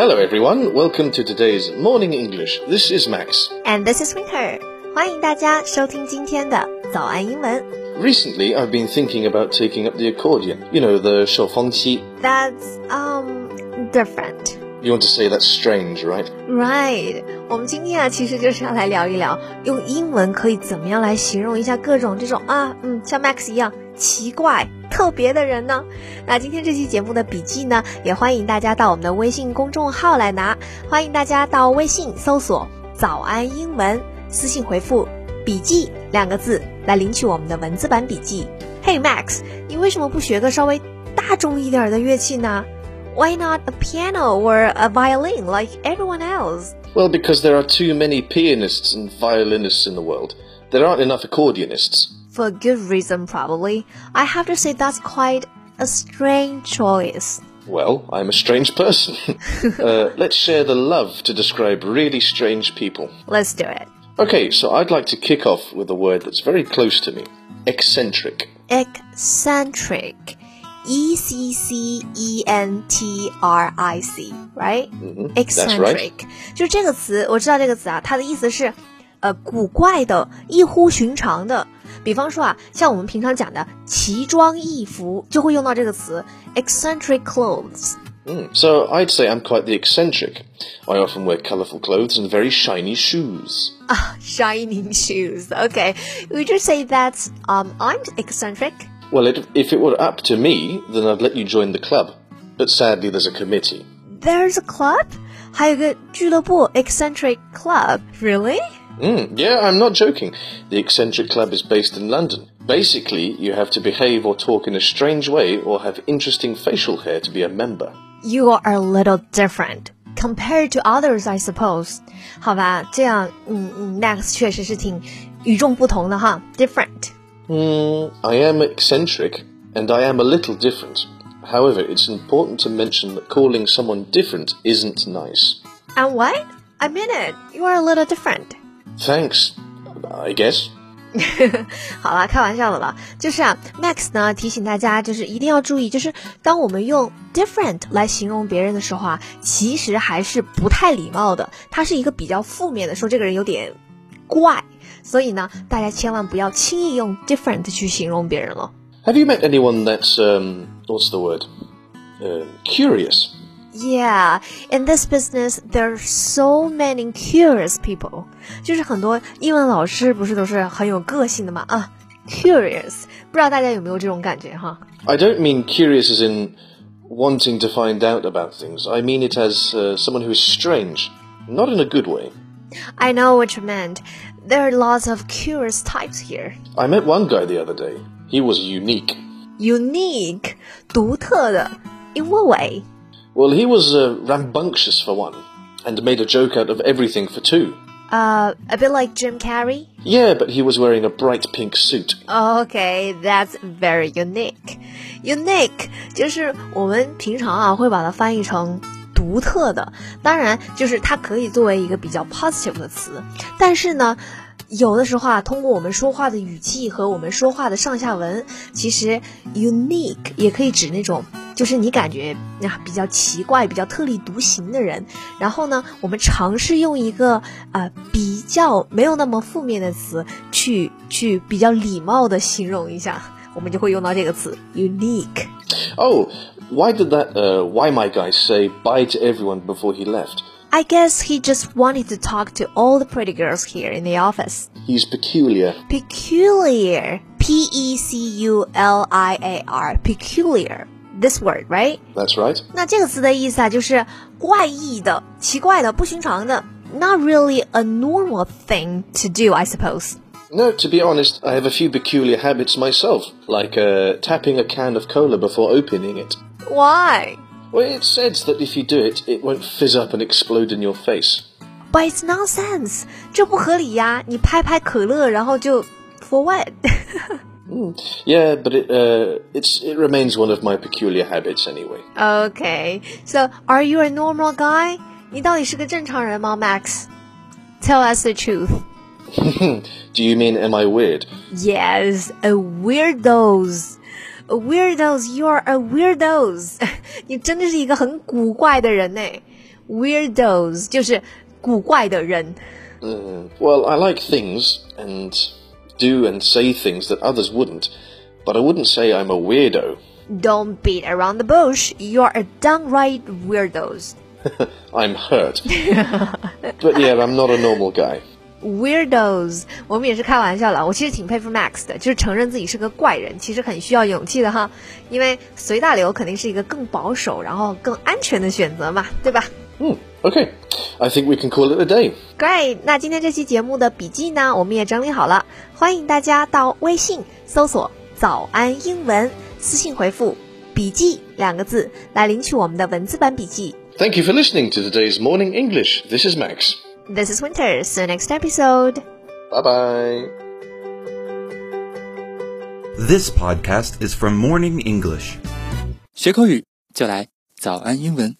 Hello, everyone. Welcome to today's Morning English. This is Max. And this is Winter. 欢迎大家收听今天的早安英文。 Recently, I've been thinking about taking up the accordion. You know, the 手风机. That's um different. You want to say that's strange, right? Right，我们今天啊，其实就是要来聊一聊，用英文可以怎么样来形容一下各种这种啊，嗯，像 Max 一样 奇怪、特别的人呢？那今天这期节目的笔记呢，也欢迎大家到我们的微信公众号来拿，欢迎大家到微信搜索“早安英文”，私信回复“笔记”两个字来领取我们的文字版笔记。Hey Max，你为什么不学个稍微大众一点的乐器呢？Why not a piano or a violin like everyone else? Well, because there are too many pianists and violinists in the world. There aren't enough accordionists. For a good reason, probably. I have to say that's quite a strange choice. Well, I'm a strange person. uh, let's share the love to describe really strange people. Let's do it. Okay, so I'd like to kick off with a word that's very close to me eccentric. Eccentric. E C C E N T R I C, right? Mhm, that's Eccentric. right. 就是这个词，我知道这个词啊，它的意思是，呃，古怪的、异乎寻常的。 比方说啊，像我们平常讲的奇装异服，就会用到这个词 eccentric clothes。 Mm. So I'd say I'm quite the eccentric. I often wear colourful clothes and very shiny shoes. Ah, shining shoes. Okay, would you say that um I'm eccentric? Well, it, if it were up to me, then I'd let you join the club. But sadly, there's a committee. There's a club. 还有个俱乐部 eccentric club. Really? Mm, yeah, I'm not joking. The eccentric club is based in London. Basically, you have to behave or talk in a strange way or have interesting facial hair to be a member. You are a little different compared to others, I suppose. 好吧，这样，嗯嗯，Max 确实是挺与众不同的哈，different。 Mm, I am eccentric, and I am a little different. However, it's important to mention that calling someone different isn't nice. And what? I mean it. You are a little different. Thanks, I guess. 好啦，开玩笑的了。就是啊，Max 呢提醒大家，就是一定要注意，就是当我们用 different 来形容别人的时候啊，其实还是不太礼貌的。它是一个比较负面的，说这个人有点怪。所以呢，大家千万不要轻易用 different 去形容别人了。 Have you met anyone that's, um, what's the word? Uh, curious. Yeah, in this business, there are so many curious people. 就是很多英文老师不是都是很有个性的嘛啊，curious，不知道大家有没有这种感觉哈？ I don't mean curious as in wanting to find out about things. I mean it as uh, someone who is strange, not in a good way. I know what you meant. There are lots of curious types here. I met one guy the other day. He was unique. Unique，独特的，in what way? Well, he was uh, rambunctious for one, and made a joke out of everything for two. Uh, a bit like Jim Carrey. Yeah, but he was wearing a bright pink suit. Okay, that's very unique. Unique 就是我们平常啊会把它翻译成独特的，当然就是它可以作为一个比较 positive 的词，但是呢。有的时候啊，通过我们说话的语气和我们说话的上下文，其实 unique 也可以指那种 就是你感觉啊比较奇怪、比较特立独行的人。然后呢，我们尝试用一个呃比较没有那么负面的词去去比较礼貌的形容一下，我们就会用到这个词 unique。 Oh, why did that uh, why my guy say bye to everyone before he left? I guess he just wanted to talk to all the pretty girls here in the office. He's peculiar. Peculiar, P E C U L I A R, peculiar. This word, right? That's right. 那这个词的意思啊，就是怪异的、奇怪的、不寻常的。Not really a normal thing to do, I suppose. No, to be honest, I have a few peculiar habits myself, like uh, tapping a can of cola before opening it. Why? Well, it's said that if you do it, it won't fizz up and explode in your face. But it's nonsense. 这不合理呀！你拍拍可乐，然后就 for what? Yeah, but it uh, it's it remains one of my peculiar habits anyway. okay. So, are you a normal guy? 你到底是个正常人吗，Max? Tell us the truth. Do you mean am I weird? Yes, a weirdos. A weirdos, you are a weirdos. 你真的是一个很古怪的人呢。 weirdos 就是古怪的人。Uh, well, I like things and do and say things that others wouldn't, but I wouldn't say I'm a weirdo. Don't beat around the bush. You're a downright weirdos. I'm hurt. but yeah, I'm not a normal guy. Weirdos，我们也是开玩笑了。我其实挺佩服 Max 的，就是承认自己是个怪人，其实很需要勇气的哈。因为随大流肯定是一个更保守，然后更安全的选择嘛，对吧？嗯，OK。 I think we can call it a day. Great，那今天这期节目的笔记呢，我们也整理好了，欢迎大家到微信搜索“早安英文”，私信回复“笔记”两个字来领取我们的文字版笔记。Thank you for listening to today's Morning English. This is Max. This is Winter. See you next episode. Bye bye. This podcast is from Morning English. 学口语就来早安英文。